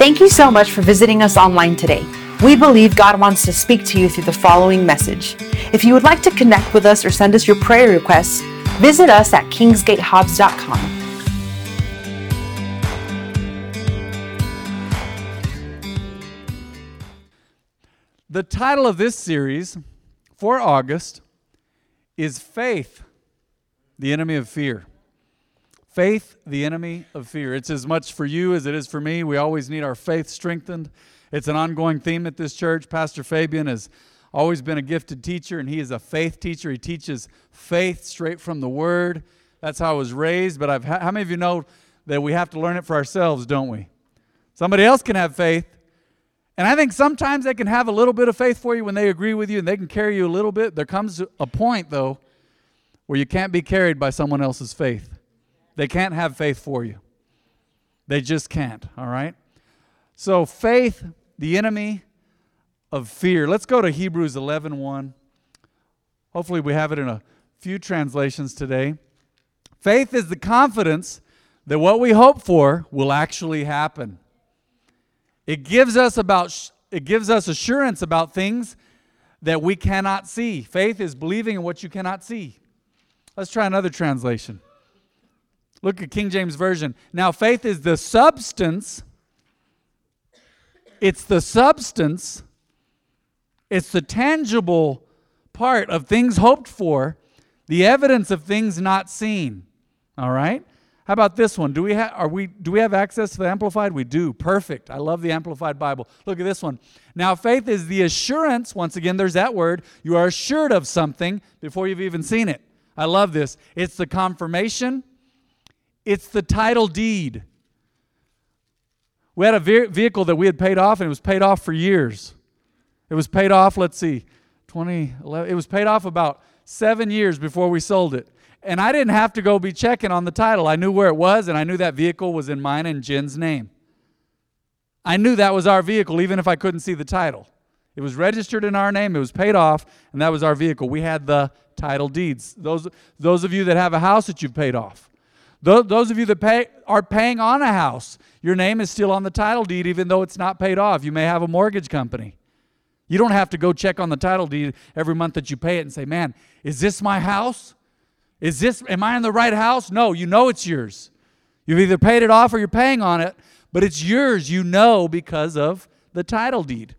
Thank you so much for visiting us online today. We believe God wants to speak to you through the following message. If you would like to connect with us or send us your prayer requests, visit us at kingsgatehobbs.com. The title of this series for August is Faith, the Enemy of Fear. Faith, the enemy of fear. It's as much for you as it is for me. We always need our faith strengthened. It's an ongoing theme at this church. Pastor Fabian has always been a gifted teacher, and he is a faith teacher. He teaches faith straight from the Word. That's how I was raised. But I've, how many of you know that we have to learn it for ourselves, don't we? Somebody else can have faith. And I think sometimes they can have a little bit of faith for you when they agree with you and they can carry you a little bit. There comes a point, though, where you can't be carried by someone else's faith. They can't have faith for you. They just can't, all right? So faith, the enemy of fear. Let's go to Hebrews 11 1. Hopefully we have it in a few translations today. Faith is the confidence that what we hope for will actually happen. It gives us about it gives us assurance about things that we cannot see. Faith is believing in what you cannot see. Let's try another translation. Look at King James Version. Now, faith is the substance, it's the substance, it's the tangible part of things hoped for, the evidence of things not seen. All right? How about this one? Do we have are we do we have access to the amplified? We do. Perfect. I love the amplified Bible. Look at this one. Now faith is the assurance, once again there's that word. You are assured of something before you've even seen it. I love this. It's the confirmation it's the title deed. We had a vehicle that we had paid off, and it was paid off for years. It was paid off, let's see, 2011. It was paid off about seven years before we sold it. And I didn't have to go be checking on the title. I knew where it was, and I knew that vehicle was in mine and Jen's name. I knew that was our vehicle, even if I couldn't see the title. It was registered in our name, it was paid off, and that was our vehicle. We had the title deeds. Those, those of you that have a house that you've paid off, those of you that pay, are paying on a house, your name is still on the title deed even though it's not paid off. You may have a mortgage company. You don't have to go check on the title deed every month that you pay it and say, "Man, is this my house? Is this am I in the right house?" No, you know it's yours. You've either paid it off or you're paying on it, but it's yours, you know because of the title deed.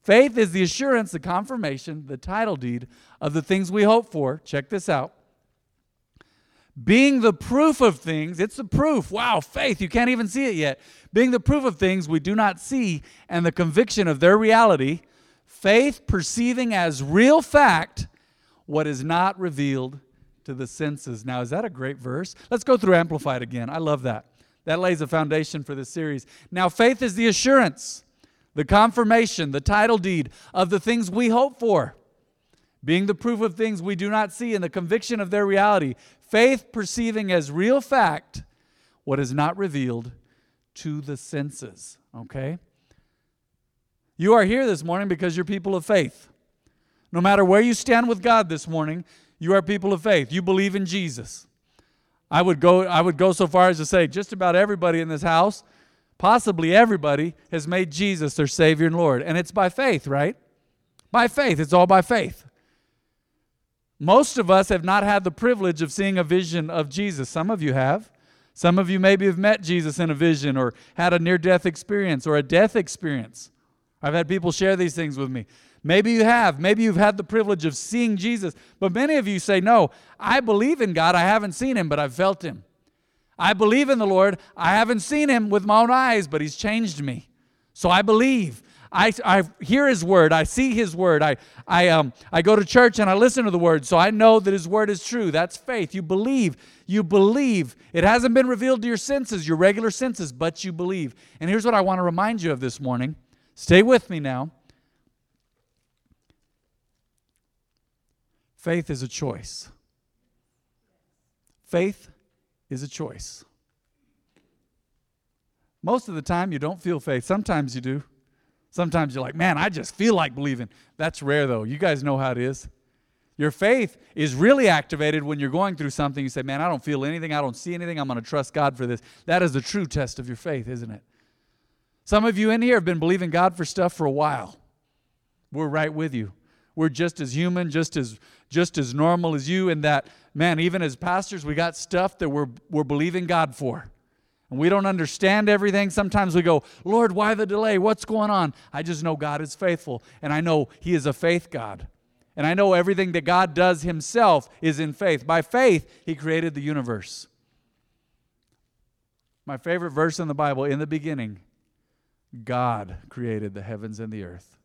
Faith is the assurance, the confirmation, the title deed of the things we hope for. Check this out being the proof of things, it's the proof. Wow, faith, you can't even see it yet. Being the proof of things we do not see and the conviction of their reality, faith perceiving as real fact what is not revealed to the senses. Now, is that a great verse? Let's go through Amplified again. I love that. That lays a foundation for this series. Now, faith is the assurance, the confirmation, the title deed of the things we hope for being the proof of things we do not see and the conviction of their reality. Faith perceiving as real fact what is not revealed to the senses. Okay? You are here this morning because you're people of faith. No matter where you stand with God this morning, you are people of faith. You believe in Jesus. I would go I would go so far as to say just about everybody in this house, possibly everybody has made Jesus their savior and Lord, and it's by faith, right? By faith. It's all by faith. Most of us have not had the privilege of seeing a vision of Jesus. Some of you have. Some of you maybe have met Jesus in a vision or had a near death experience or a death experience. I've had people share these things with me. Maybe you have. Maybe you've had the privilege of seeing Jesus. But many of you say, No, I believe in God. I haven't seen him, but I've felt him. I believe in the Lord. I haven't seen him with my own eyes, but he's changed me. So I believe. I, I hear his word. I see his word. I, I, um, I go to church and I listen to the word, so I know that his word is true. That's faith. You believe. You believe. It hasn't been revealed to your senses, your regular senses, but you believe. And here's what I want to remind you of this morning. Stay with me now. Faith is a choice. Faith is a choice. Most of the time, you don't feel faith. Sometimes you do. Sometimes you're like, man, I just feel like believing. That's rare, though. You guys know how it is. Your faith is really activated when you're going through something. You say, man, I don't feel anything. I don't see anything. I'm going to trust God for this. That is the true test of your faith, isn't it? Some of you in here have been believing God for stuff for a while. We're right with you. We're just as human, just as just as normal as you in that man, even as pastors, we got stuff that we're we're believing God for. And we don't understand everything. Sometimes we go, Lord, why the delay? What's going on? I just know God is faithful, and I know He is a faith God. And I know everything that God does Himself is in faith. By faith, He created the universe. My favorite verse in the Bible in the beginning, God created the heavens and the earth.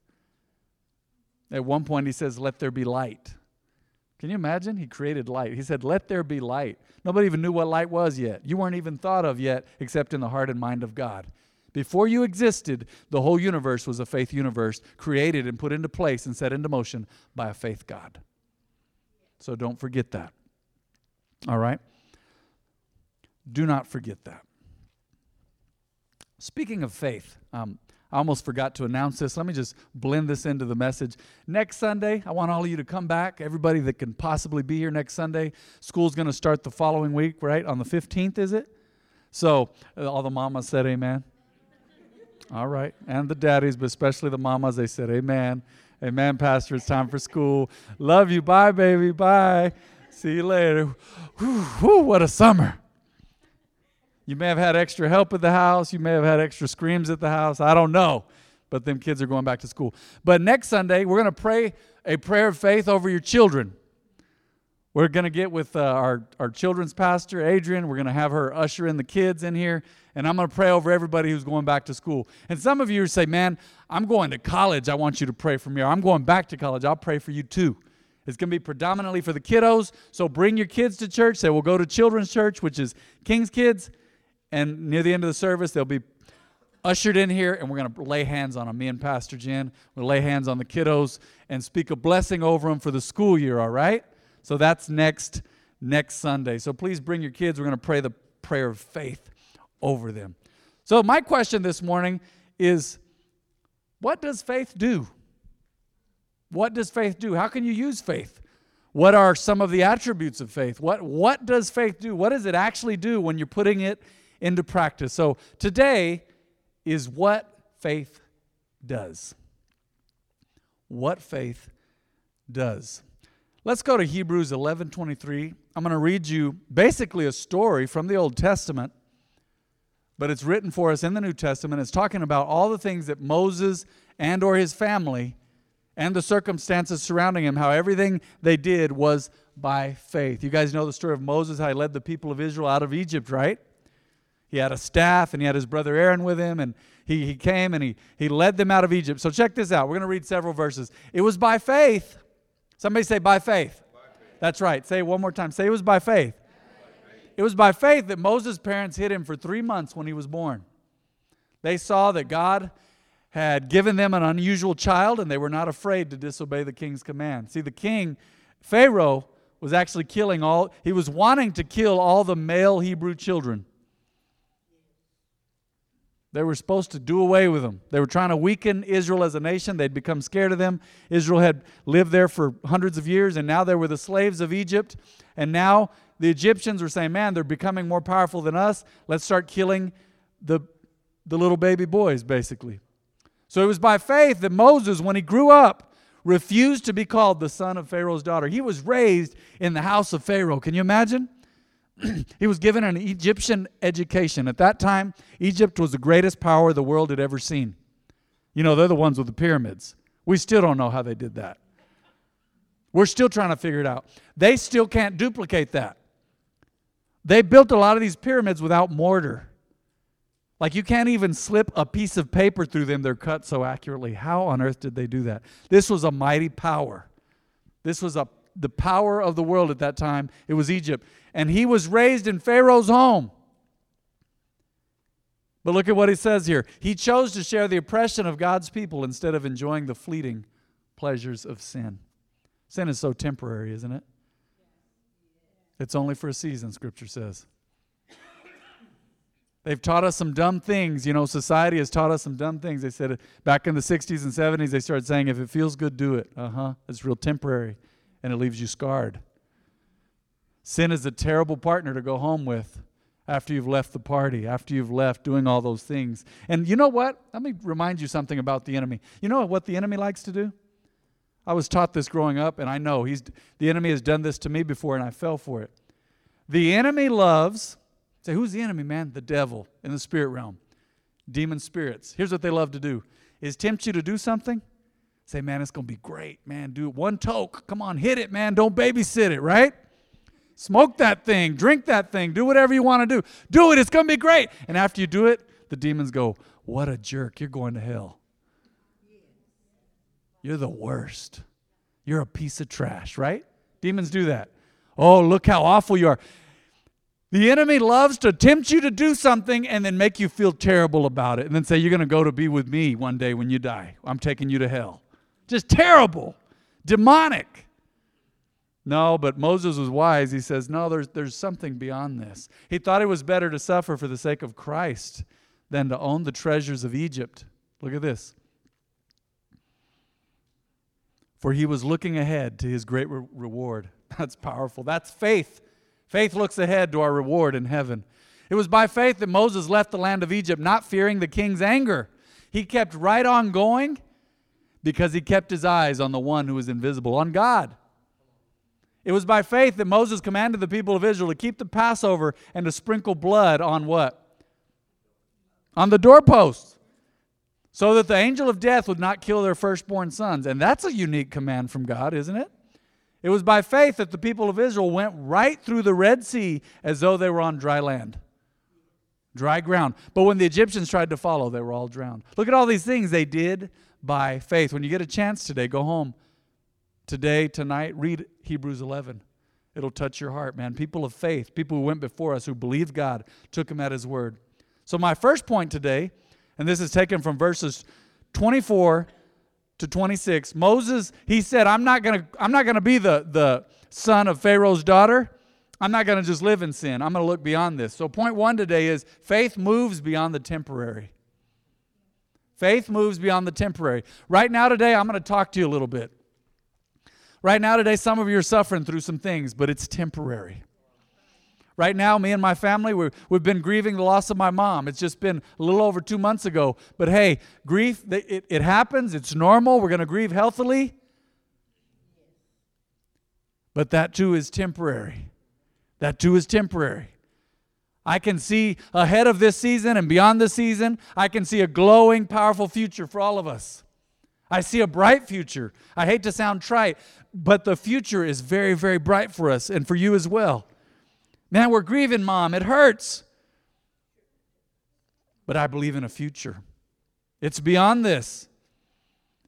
At one point, He says, Let there be light. Can you imagine? He created light. He said, Let there be light. Nobody even knew what light was yet. You weren't even thought of yet, except in the heart and mind of God. Before you existed, the whole universe was a faith universe created and put into place and set into motion by a faith God. So don't forget that. All right? Do not forget that. Speaking of faith, um, I almost forgot to announce this. Let me just blend this into the message. Next Sunday, I want all of you to come back. Everybody that can possibly be here next Sunday. School's going to start the following week, right? On the 15th, is it? So, uh, all the mamas said amen. All right. And the daddies, but especially the mamas, they said amen. Amen, Pastor. It's time for school. Love you. Bye, baby. Bye. See you later. Whew, whew, what a summer. You may have had extra help at the house. You may have had extra screams at the house. I don't know. But them kids are going back to school. But next Sunday, we're going to pray a prayer of faith over your children. We're going to get with uh, our, our children's pastor, Adrian. We're going to have her usher in the kids in here. And I'm going to pray over everybody who's going back to school. And some of you say, man, I'm going to college. I want you to pray for me. Or I'm going back to college. I'll pray for you too. It's going to be predominantly for the kiddos. So bring your kids to church. Say, we'll go to children's church, which is King's Kids and near the end of the service, they'll be ushered in here, and we're going to lay hands on them. Me and Pastor Jen, we'll lay hands on the kiddos and speak a blessing over them for the school year, all right? So that's next next Sunday. So please bring your kids. We're going to pray the prayer of faith over them. So my question this morning is what does faith do? What does faith do? How can you use faith? What are some of the attributes of faith? What what does faith do? What does it actually do when you're putting it into practice. So today is what faith does. What faith does. Let's go to Hebrews 11:23. I'm going to read you basically a story from the Old Testament, but it's written for us in the New Testament. It's talking about all the things that Moses and or his family and the circumstances surrounding him, how everything they did was by faith. You guys know the story of Moses, how he led the people of Israel out of Egypt, right? He had a staff and he had his brother Aaron with him, and he, he came and he, he led them out of Egypt. So check this out. We're going to read several verses. It was by faith. Somebody say, by faith. by faith. That's right. Say it one more time. Say it was by faith. by faith. It was by faith that Moses' parents hid him for three months when he was born. They saw that God had given them an unusual child and they were not afraid to disobey the king's command. See, the king, Pharaoh, was actually killing all, he was wanting to kill all the male Hebrew children. They were supposed to do away with them. They were trying to weaken Israel as a nation. They'd become scared of them. Israel had lived there for hundreds of years, and now they were the slaves of Egypt. And now the Egyptians were saying, Man, they're becoming more powerful than us. Let's start killing the, the little baby boys, basically. So it was by faith that Moses, when he grew up, refused to be called the son of Pharaoh's daughter. He was raised in the house of Pharaoh. Can you imagine? he was given an Egyptian education. At that time, Egypt was the greatest power the world had ever seen. You know, they're the ones with the pyramids. We still don't know how they did that. We're still trying to figure it out. They still can't duplicate that. They built a lot of these pyramids without mortar. Like you can't even slip a piece of paper through them, they're cut so accurately. How on earth did they do that? This was a mighty power. This was a, the power of the world at that time. It was Egypt and he was raised in Pharaoh's home. But look at what he says here. He chose to share the oppression of God's people instead of enjoying the fleeting pleasures of sin. Sin is so temporary, isn't it? It's only for a season, Scripture says. They've taught us some dumb things. You know, society has taught us some dumb things. They said back in the 60s and 70s, they started saying, if it feels good, do it. Uh huh. It's real temporary and it leaves you scarred. Sin is a terrible partner to go home with after you've left the party, after you've left doing all those things. And you know what? Let me remind you something about the enemy. You know what the enemy likes to do? I was taught this growing up, and I know he's the enemy has done this to me before, and I fell for it. The enemy loves, say, who's the enemy, man? The devil in the spirit realm. Demon spirits. Here's what they love to do is tempt you to do something. Say, man, it's gonna be great, man. Do one toke. Come on, hit it, man. Don't babysit it, right? Smoke that thing, drink that thing, do whatever you want to do. Do it, it's going to be great. And after you do it, the demons go, What a jerk, you're going to hell. You're the worst. You're a piece of trash, right? Demons do that. Oh, look how awful you are. The enemy loves to tempt you to do something and then make you feel terrible about it and then say, You're going to go to be with me one day when you die. I'm taking you to hell. Just terrible, demonic. No, but Moses was wise. He says, No, there's, there's something beyond this. He thought it was better to suffer for the sake of Christ than to own the treasures of Egypt. Look at this. For he was looking ahead to his great re- reward. That's powerful. That's faith. Faith looks ahead to our reward in heaven. It was by faith that Moses left the land of Egypt, not fearing the king's anger. He kept right on going because he kept his eyes on the one who was invisible, on God. It was by faith that Moses commanded the people of Israel to keep the Passover and to sprinkle blood on what? On the doorposts. So that the angel of death would not kill their firstborn sons. And that's a unique command from God, isn't it? It was by faith that the people of Israel went right through the Red Sea as though they were on dry land. Dry ground. But when the Egyptians tried to follow, they were all drowned. Look at all these things they did by faith. When you get a chance today, go home today, tonight, read Hebrews 11. It'll touch your heart, man. People of faith, people who went before us, who believed God, took him at his word. So, my first point today, and this is taken from verses 24 to 26. Moses, he said, I'm not gonna, I'm not gonna be the, the son of Pharaoh's daughter. I'm not gonna just live in sin. I'm gonna look beyond this. So, point one today is faith moves beyond the temporary. Faith moves beyond the temporary. Right now, today, I'm gonna talk to you a little bit. Right now, today, some of you are suffering through some things, but it's temporary. Right now, me and my family, we have been grieving the loss of my mom. It's just been a little over two months ago. But hey, grief, it, it happens. It's normal. We're going to grieve healthily. But that too is temporary. That too is temporary. I can see ahead of this season and beyond the season, I can see a glowing, powerful future for all of us. I see a bright future. I hate to sound trite, but the future is very, very bright for us and for you as well. Man, we're grieving, Mom. It hurts. But I believe in a future. It's beyond this.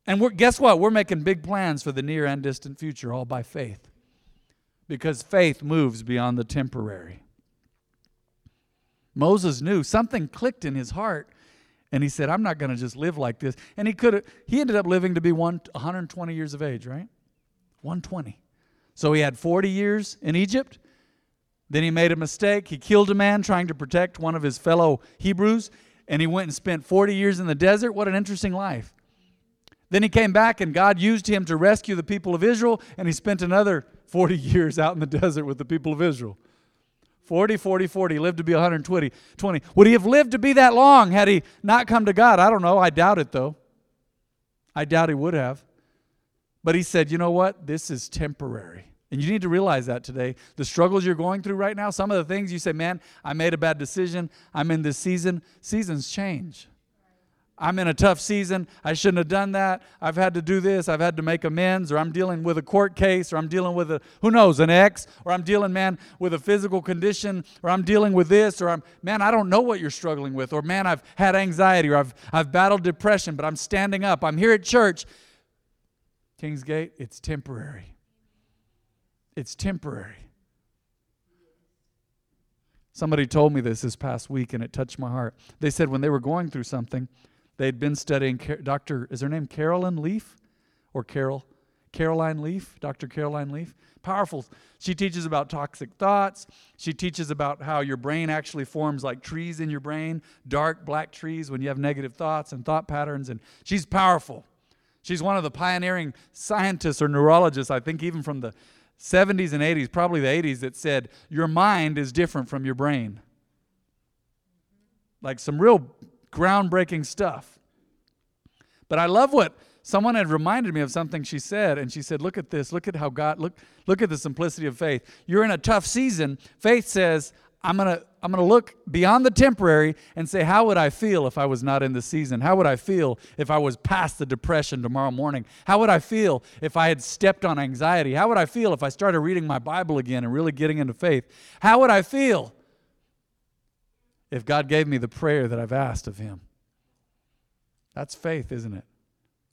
And guess what? We're making big plans for the near and distant future, all by faith. Because faith moves beyond the temporary. Moses knew something clicked in his heart and he said, I'm not going to just live like this. And he could he ended up living to be one, 120 years of age, right? 120. So he had 40 years in Egypt. Then he made a mistake. He killed a man trying to protect one of his fellow Hebrews. And he went and spent 40 years in the desert. What an interesting life. Then he came back and God used him to rescue the people of Israel. And he spent another 40 years out in the desert with the people of Israel. 40, 40, 40. He lived to be 120. 20. Would he have lived to be that long had he not come to God? I don't know. I doubt it, though. I doubt he would have. But he said, you know what? This is temporary. And you need to realize that today. The struggles you're going through right now, some of the things you say, man, I made a bad decision. I'm in this season. Seasons change. I'm in a tough season. I shouldn't have done that. I've had to do this. I've had to make amends, or I'm dealing with a court case, or I'm dealing with a, who knows, an ex, or I'm dealing, man, with a physical condition, or I'm dealing with this, or I'm, man, I don't know what you're struggling with, or man, I've had anxiety, or I've, I've battled depression, but I'm standing up. I'm here at church. Kingsgate, it's temporary. It's temporary. Somebody told me this this past week, and it touched my heart. They said when they were going through something, They'd been studying Dr. Is her name Carolyn Leaf or Carol? Caroline Leaf, Dr. Caroline Leaf. Powerful. She teaches about toxic thoughts. She teaches about how your brain actually forms like trees in your brain, dark black trees when you have negative thoughts and thought patterns. And she's powerful. She's one of the pioneering scientists or neurologists, I think, even from the 70s and 80s, probably the 80s, that said your mind is different from your brain. like some real groundbreaking stuff. But I love what someone had reminded me of something she said, and she said, Look at this, look at how God, look, look at the simplicity of faith. You're in a tough season. Faith says, I'm gonna I'm gonna look beyond the temporary and say, how would I feel if I was not in the season? How would I feel if I was past the depression tomorrow morning? How would I feel if I had stepped on anxiety? How would I feel if I started reading my Bible again and really getting into faith? How would I feel if God gave me the prayer that I've asked of Him? That's faith, isn't it?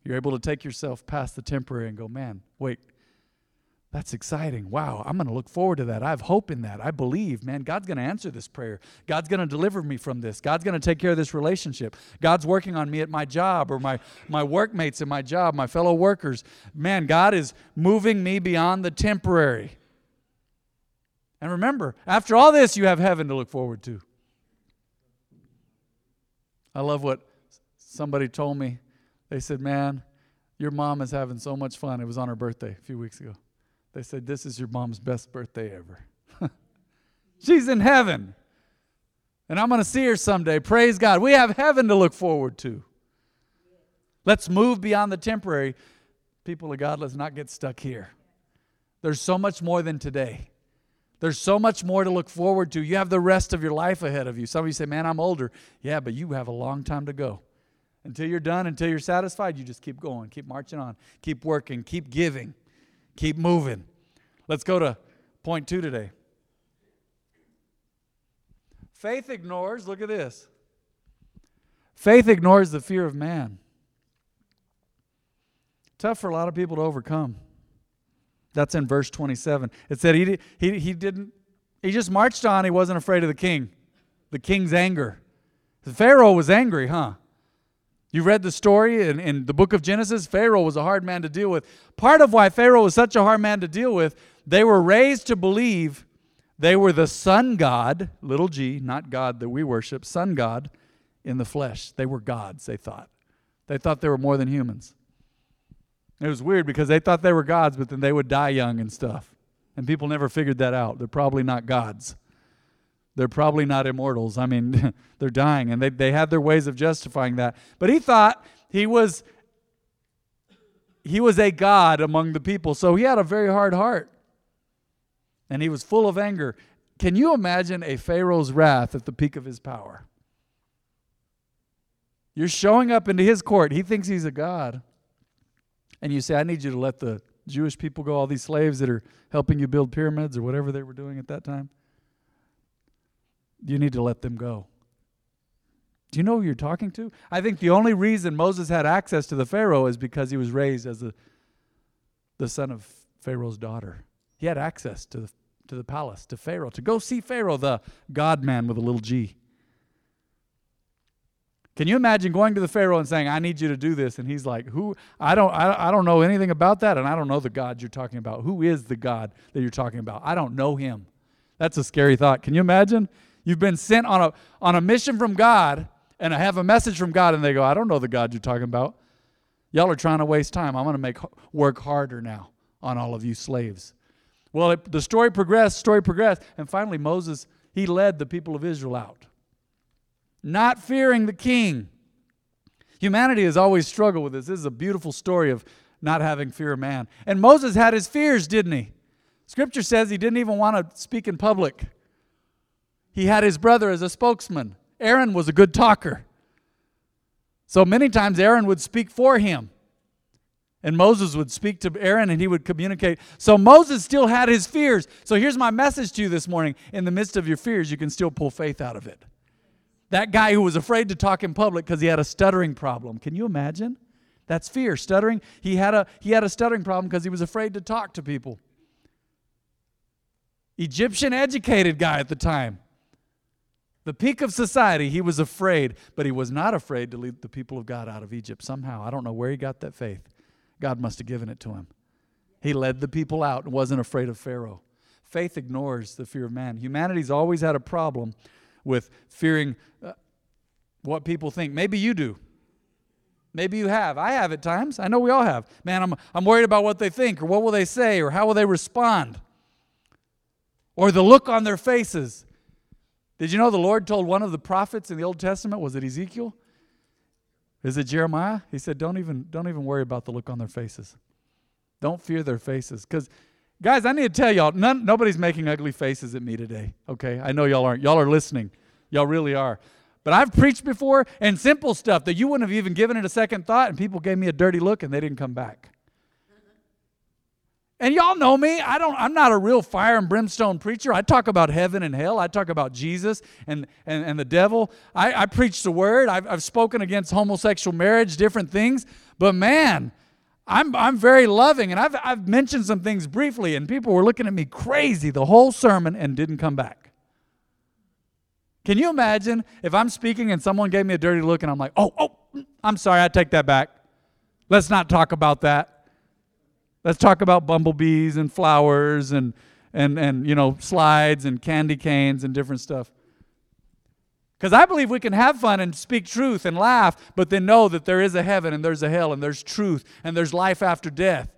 You're able to take yourself past the temporary and go, man, wait, that's exciting. Wow, I'm going to look forward to that. I have hope in that. I believe, man, God's going to answer this prayer. God's going to deliver me from this. God's going to take care of this relationship. God's working on me at my job or my, my workmates at my job, my fellow workers. Man, God is moving me beyond the temporary. And remember, after all this, you have heaven to look forward to. I love what somebody told me they said, Man, your mom is having so much fun. It was on her birthday a few weeks ago. They said, This is your mom's best birthday ever. She's in heaven. And I'm going to see her someday. Praise God. We have heaven to look forward to. Let's move beyond the temporary. People of God, let's not get stuck here. There's so much more than today. There's so much more to look forward to. You have the rest of your life ahead of you. Some of you say, Man, I'm older. Yeah, but you have a long time to go. Until you're done, until you're satisfied, you just keep going, keep marching on, keep working, keep giving, keep moving. Let's go to point two today. Faith ignores, look at this. Faith ignores the fear of man. Tough for a lot of people to overcome. That's in verse 27. It said he, he, he didn't, he just marched on. He wasn't afraid of the king, the king's anger. The Pharaoh was angry, huh? You read the story in, in the book of Genesis. Pharaoh was a hard man to deal with. Part of why Pharaoh was such a hard man to deal with, they were raised to believe they were the sun god, little g, not God that we worship, sun god in the flesh. They were gods, they thought. They thought they were more than humans. It was weird because they thought they were gods, but then they would die young and stuff. And people never figured that out. They're probably not gods. They're probably not immortals. I mean, they're dying, and they, they had their ways of justifying that. But he thought he was he was a god among the people, so he had a very hard heart. And he was full of anger. Can you imagine a Pharaoh's wrath at the peak of his power? You're showing up into his court. He thinks he's a god. And you say, I need you to let the Jewish people go, all these slaves that are helping you build pyramids or whatever they were doing at that time you need to let them go. Do you know who you're talking to? I think the only reason Moses had access to the Pharaoh is because he was raised as the, the son of Pharaoh's daughter. He had access to the, to the palace, to Pharaoh, to go see Pharaoh, the God man with a little g. Can you imagine going to the Pharaoh and saying, I need you to do this? And he's like, Who? I don't, I, I don't know anything about that, and I don't know the God you're talking about. Who is the God that you're talking about? I don't know him. That's a scary thought. Can you imagine? You've been sent on a, on a mission from God and I have a message from God, and they go, I don't know the God you're talking about. Y'all are trying to waste time. I'm going to make work harder now on all of you slaves. Well, it, the story progressed, story progressed, and finally Moses, he led the people of Israel out. Not fearing the king. Humanity has always struggled with this. This is a beautiful story of not having fear of man. And Moses had his fears, didn't he? Scripture says he didn't even want to speak in public. He had his brother as a spokesman. Aaron was a good talker. So many times Aaron would speak for him. And Moses would speak to Aaron and he would communicate. So Moses still had his fears. So here's my message to you this morning. In the midst of your fears, you can still pull faith out of it. That guy who was afraid to talk in public because he had a stuttering problem. Can you imagine? That's fear, stuttering. He had a he had a stuttering problem because he was afraid to talk to people. Egyptian educated guy at the time the peak of society, he was afraid, but he was not afraid to lead the people of God out of Egypt somehow. I don't know where he got that faith. God must have given it to him. He led the people out and wasn't afraid of Pharaoh. Faith ignores the fear of man. Humanity's always had a problem with fearing uh, what people think. Maybe you do. Maybe you have. I have at times. I know we all have. Man, I'm, I'm worried about what they think or what will they say or how will they respond or the look on their faces. Did you know the Lord told one of the prophets in the Old Testament, was it Ezekiel? Is it Jeremiah? He said, Don't even, don't even worry about the look on their faces. Don't fear their faces. Because, guys, I need to tell y'all, none, nobody's making ugly faces at me today, okay? I know y'all aren't. Y'all are listening. Y'all really are. But I've preached before and simple stuff that you wouldn't have even given it a second thought, and people gave me a dirty look and they didn't come back. And y'all know me. I don't I'm not a real fire and brimstone preacher. I talk about heaven and hell. I talk about Jesus and, and, and the devil. I, I preach the word. I've, I've spoken against homosexual marriage, different things. But man, I'm I'm very loving and I've I've mentioned some things briefly, and people were looking at me crazy the whole sermon and didn't come back. Can you imagine if I'm speaking and someone gave me a dirty look and I'm like, oh, oh, I'm sorry, I take that back. Let's not talk about that. Let's talk about bumblebees and flowers and, and, and you know, slides and candy canes and different stuff. Because I believe we can have fun and speak truth and laugh, but then know that there is a heaven and there's a hell and there's truth and there's life after death.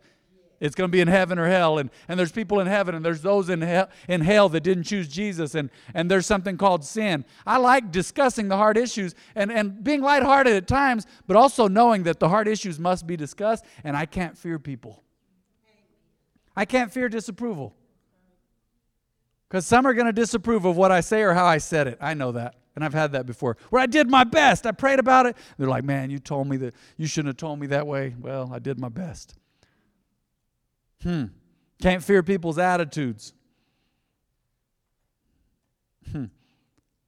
It's going to be in heaven or hell. And, and there's people in heaven and there's those in hell, in hell that didn't choose Jesus. And, and there's something called sin. I like discussing the hard issues and, and being lighthearted at times, but also knowing that the hard issues must be discussed and I can't fear people. I can't fear disapproval. Because some are going to disapprove of what I say or how I said it. I know that. And I've had that before. Where I did my best. I prayed about it. They're like, man, you told me that you shouldn't have told me that way. Well, I did my best. Hmm. Can't fear people's attitudes. Hmm.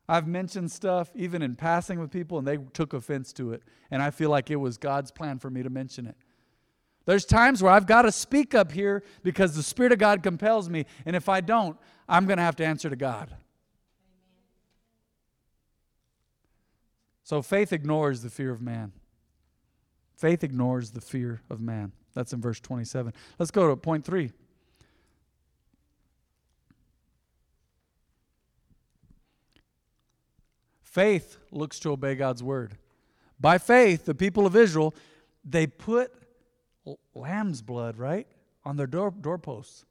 I've mentioned stuff even in passing with people and they took offense to it. And I feel like it was God's plan for me to mention it. There's times where I've got to speak up here because the Spirit of God compels me. And if I don't, I'm going to have to answer to God. So faith ignores the fear of man. Faith ignores the fear of man. That's in verse 27. Let's go to point three. Faith looks to obey God's word. By faith, the people of Israel, they put lamb's blood, right? On their door, doorposts.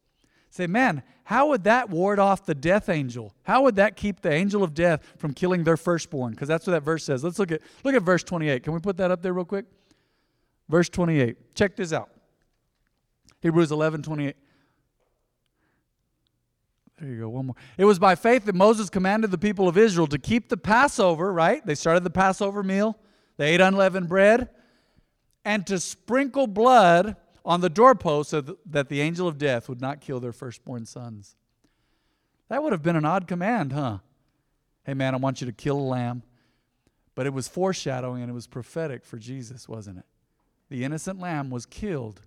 Say, man, how would that ward off the death angel? How would that keep the angel of death from killing their firstborn? Because that's what that verse says. Let's look at look at verse 28. Can we put that up there real quick? Verse 28. Check this out. Hebrews 11, 28. There you go, one more. It was by faith that Moses commanded the people of Israel to keep the Passover, right? They started the Passover meal. They ate unleavened bread and to sprinkle blood on the doorpost so that the angel of death would not kill their firstborn sons. That would have been an odd command, huh? Hey, man, I want you to kill a lamb. But it was foreshadowing and it was prophetic for Jesus, wasn't it? The innocent lamb was killed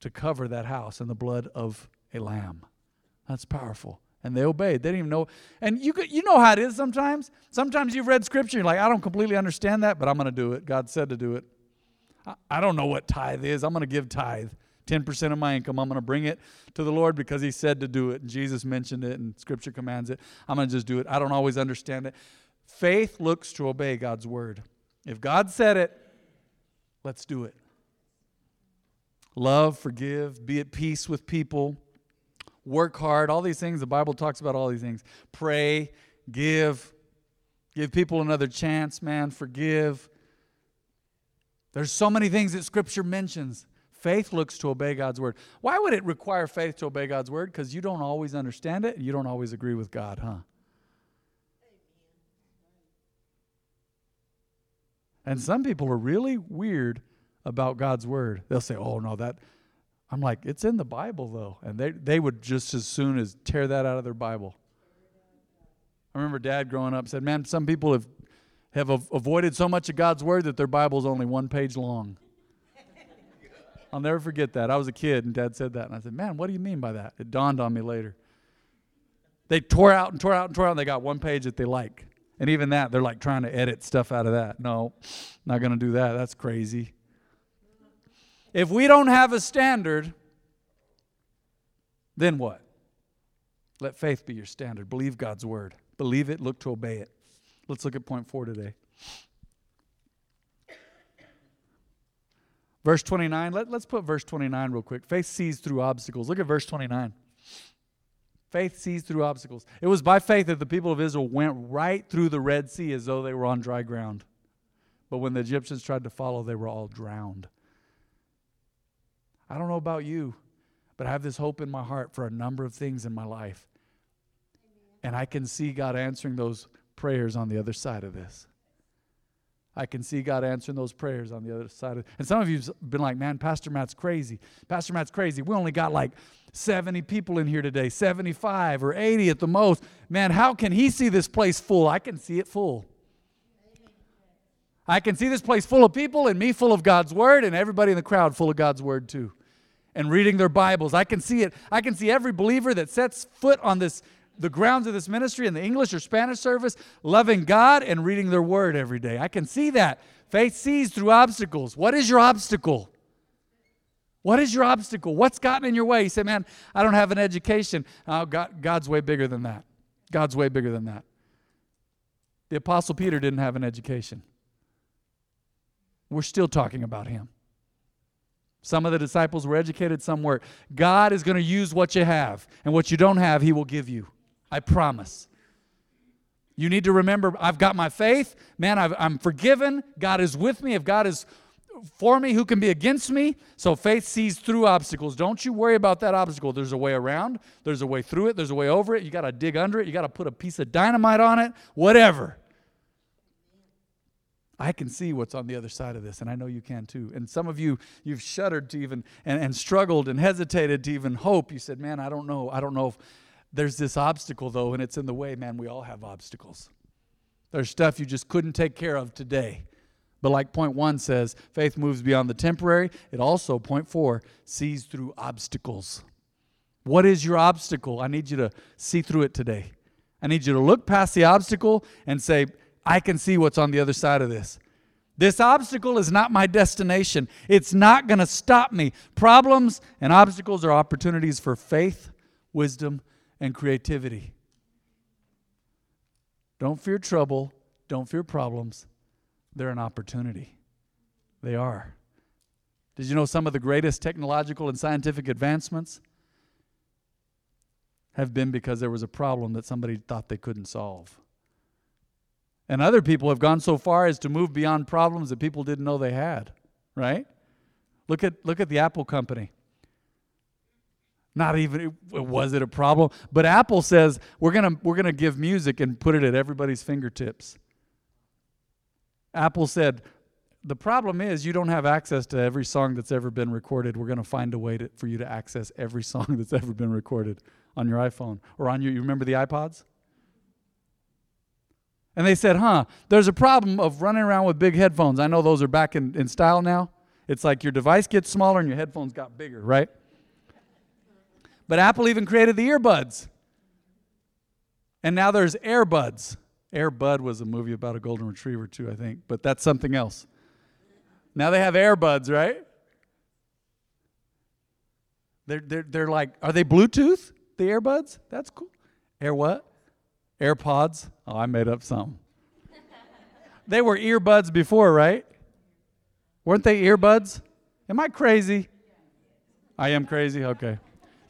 to cover that house in the blood of a lamb. That's powerful. And they obeyed. They didn't even know. And you, you know how it is sometimes. Sometimes you've read scripture, you're like, I don't completely understand that, but I'm going to do it. God said to do it. I don't know what tithe is. I'm going to give tithe. 10% of my income. I'm going to bring it to the Lord because He said to do it. And Jesus mentioned it and Scripture commands it. I'm going to just do it. I don't always understand it. Faith looks to obey God's word. If God said it, let's do it. Love, forgive, be at peace with people, work hard, all these things. The Bible talks about all these things. Pray, give, give people another chance, man, forgive there's so many things that Scripture mentions. Faith looks to obey God's word. Why would it require faith to obey God's word? Because you don't always understand it and you don't always agree with God, huh? And some people are really weird about God's word. They'll say, oh, no, that. I'm like, it's in the Bible, though. And they, they would just as soon as tear that out of their Bible. I remember dad growing up said, man, some people have have avoided so much of God's word that their Bible is only one page long. I'll never forget that. I was a kid and dad said that. And I said, Man, what do you mean by that? It dawned on me later. They tore out and tore out and tore out and they got one page that they like. And even that, they're like trying to edit stuff out of that. No, not going to do that. That's crazy. If we don't have a standard, then what? Let faith be your standard. Believe God's word. Believe it, look to obey it. Let's look at point four today. Verse 29, let, let's put verse 29 real quick. Faith sees through obstacles. Look at verse 29. Faith sees through obstacles. It was by faith that the people of Israel went right through the Red Sea as though they were on dry ground. But when the Egyptians tried to follow, they were all drowned. I don't know about you, but I have this hope in my heart for a number of things in my life. And I can see God answering those prayers on the other side of this. I can see God answering those prayers on the other side. Of, and some of you've been like, man, Pastor Matt's crazy. Pastor Matt's crazy. We only got like 70 people in here today, 75 or 80 at the most. Man, how can he see this place full? I can see it full. I can see this place full of people and me full of God's word and everybody in the crowd full of God's word too. And reading their Bibles. I can see it. I can see every believer that sets foot on this the grounds of this ministry in the English or Spanish service, loving God and reading their word every day. I can see that. Faith sees through obstacles. What is your obstacle? What is your obstacle? What's gotten in your way? You say, man, I don't have an education. Uh, oh, God, God's way bigger than that. God's way bigger than that. The Apostle Peter didn't have an education. We're still talking about him. Some of the disciples were educated, some weren't. God is going to use what you have, and what you don't have, He will give you. I promise. You need to remember I've got my faith. Man, i am forgiven. God is with me. If God is for me, who can be against me? So faith sees through obstacles. Don't you worry about that obstacle. There's a way around, there's a way through it, there's a way over it. You got to dig under it, you got to put a piece of dynamite on it, whatever. I can see what's on the other side of this, and I know you can too. And some of you, you've shuddered to even and, and struggled and hesitated to even hope. You said, Man, I don't know. I don't know if there's this obstacle, though, and it's in the way. Man, we all have obstacles. There's stuff you just couldn't take care of today. But like point one says, faith moves beyond the temporary. It also, point four, sees through obstacles. What is your obstacle? I need you to see through it today. I need you to look past the obstacle and say, I can see what's on the other side of this. This obstacle is not my destination. It's not going to stop me. Problems and obstacles are opportunities for faith, wisdom, and creativity. Don't fear trouble. Don't fear problems. They're an opportunity. They are. Did you know some of the greatest technological and scientific advancements have been because there was a problem that somebody thought they couldn't solve? And other people have gone so far as to move beyond problems that people didn't know they had, right? Look at, look at the Apple company. Not even was it a problem, but Apple says we're gonna we're gonna give music and put it at everybody's fingertips. Apple said the problem is you don't have access to every song that's ever been recorded. We're going to find a way to, for you to access every song that's ever been recorded on your iPhone or on your. You remember the iPods? And they said, huh, there's a problem of running around with big headphones. I know those are back in, in style now. It's like your device gets smaller and your headphones got bigger, right? But Apple even created the earbuds. And now there's AirBuds. Airbud was a movie about a golden retriever, too, I think, but that's something else. Now they have AirBuds, right? They're, they're, they're like, are they Bluetooth, the AirBuds? That's cool. Air what? AirPods? Oh, I made up some. they were earbuds before, right? Weren't they earbuds? Am I crazy? I am crazy? Okay.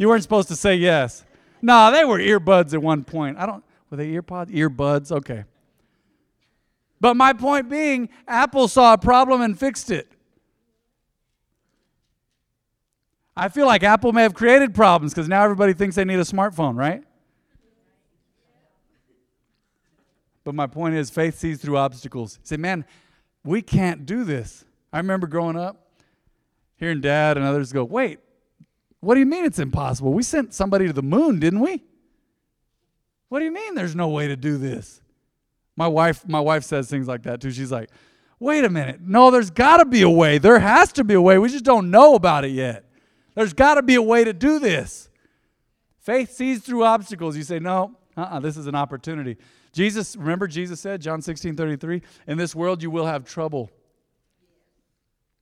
You weren't supposed to say yes. No, they were earbuds at one point. I don't, were they earpods? Earbuds? Okay. But my point being, Apple saw a problem and fixed it. I feel like Apple may have created problems because now everybody thinks they need a smartphone, right? But my point is, faith sees through obstacles. say, man, we can't do this. I remember growing up, hearing dad and others go, wait, what do you mean it's impossible? We sent somebody to the moon, didn't we? What do you mean there's no way to do this? My wife, my wife says things like that too. She's like, wait a minute. No, there's got to be a way. There has to be a way. We just don't know about it yet. There's got to be a way to do this. Faith sees through obstacles. You say, no, uh-uh, this is an opportunity. Jesus, remember Jesus said, John 16, 33, in this world you will have trouble.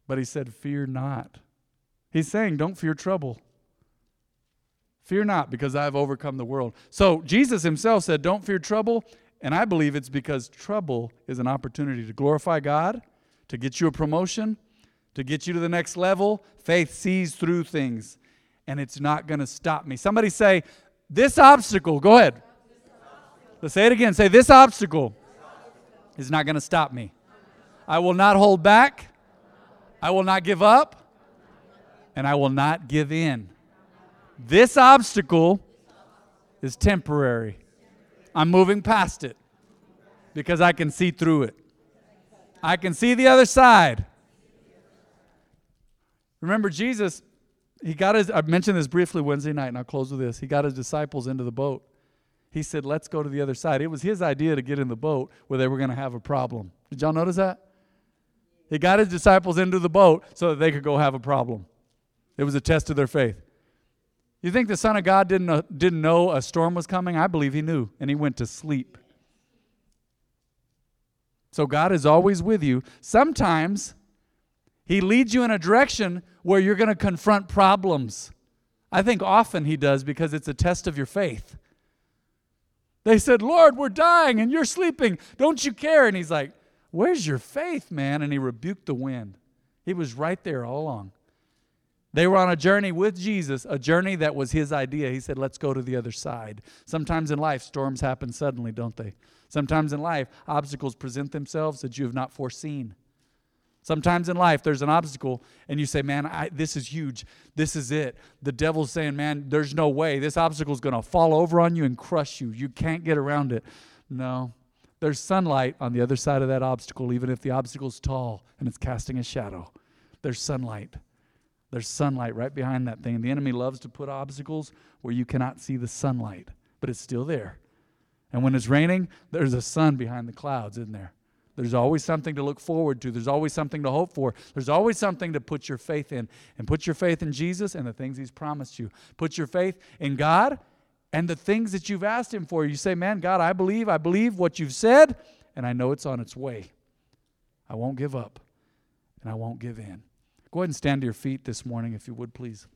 But he said, fear not. He's saying, don't fear trouble. Fear not, because I have overcome the world. So Jesus himself said, don't fear trouble. And I believe it's because trouble is an opportunity to glorify God, to get you a promotion, to get you to the next level. Faith sees through things, and it's not going to stop me. Somebody say, This obstacle, go ahead. Let's say it again. Say, This obstacle is not going to stop me. I will not hold back. I will not give up. And I will not give in. This obstacle is temporary. I'm moving past it because I can see through it. I can see the other side. Remember, Jesus, he got his, I mentioned this briefly Wednesday night, and I'll close with this. He got his disciples into the boat. He said, Let's go to the other side. It was his idea to get in the boat where they were going to have a problem. Did y'all notice that? He got his disciples into the boat so that they could go have a problem. It was a test of their faith. You think the Son of God didn't, uh, didn't know a storm was coming? I believe he knew, and he went to sleep. So God is always with you. Sometimes he leads you in a direction where you're going to confront problems. I think often he does because it's a test of your faith. They said, Lord, we're dying and you're sleeping. Don't you care? And he's like, Where's your faith, man? And he rebuked the wind. He was right there all along. They were on a journey with Jesus, a journey that was his idea. He said, Let's go to the other side. Sometimes in life, storms happen suddenly, don't they? Sometimes in life, obstacles present themselves that you have not foreseen. Sometimes in life, there's an obstacle, and you say, Man, I, this is huge. This is it. The devil's saying, Man, there's no way. This obstacle is going to fall over on you and crush you. You can't get around it. No. There's sunlight on the other side of that obstacle, even if the obstacle's tall and it's casting a shadow. There's sunlight. There's sunlight right behind that thing. The enemy loves to put obstacles where you cannot see the sunlight, but it's still there. And when it's raining, there's a sun behind the clouds, isn't there? There's always something to look forward to. There's always something to hope for. There's always something to put your faith in. And put your faith in Jesus and the things He's promised you. Put your faith in God and the things that you've asked Him for. You say, Man, God, I believe, I believe what you've said, and I know it's on its way. I won't give up, and I won't give in. Go ahead and stand to your feet this morning, if you would, please.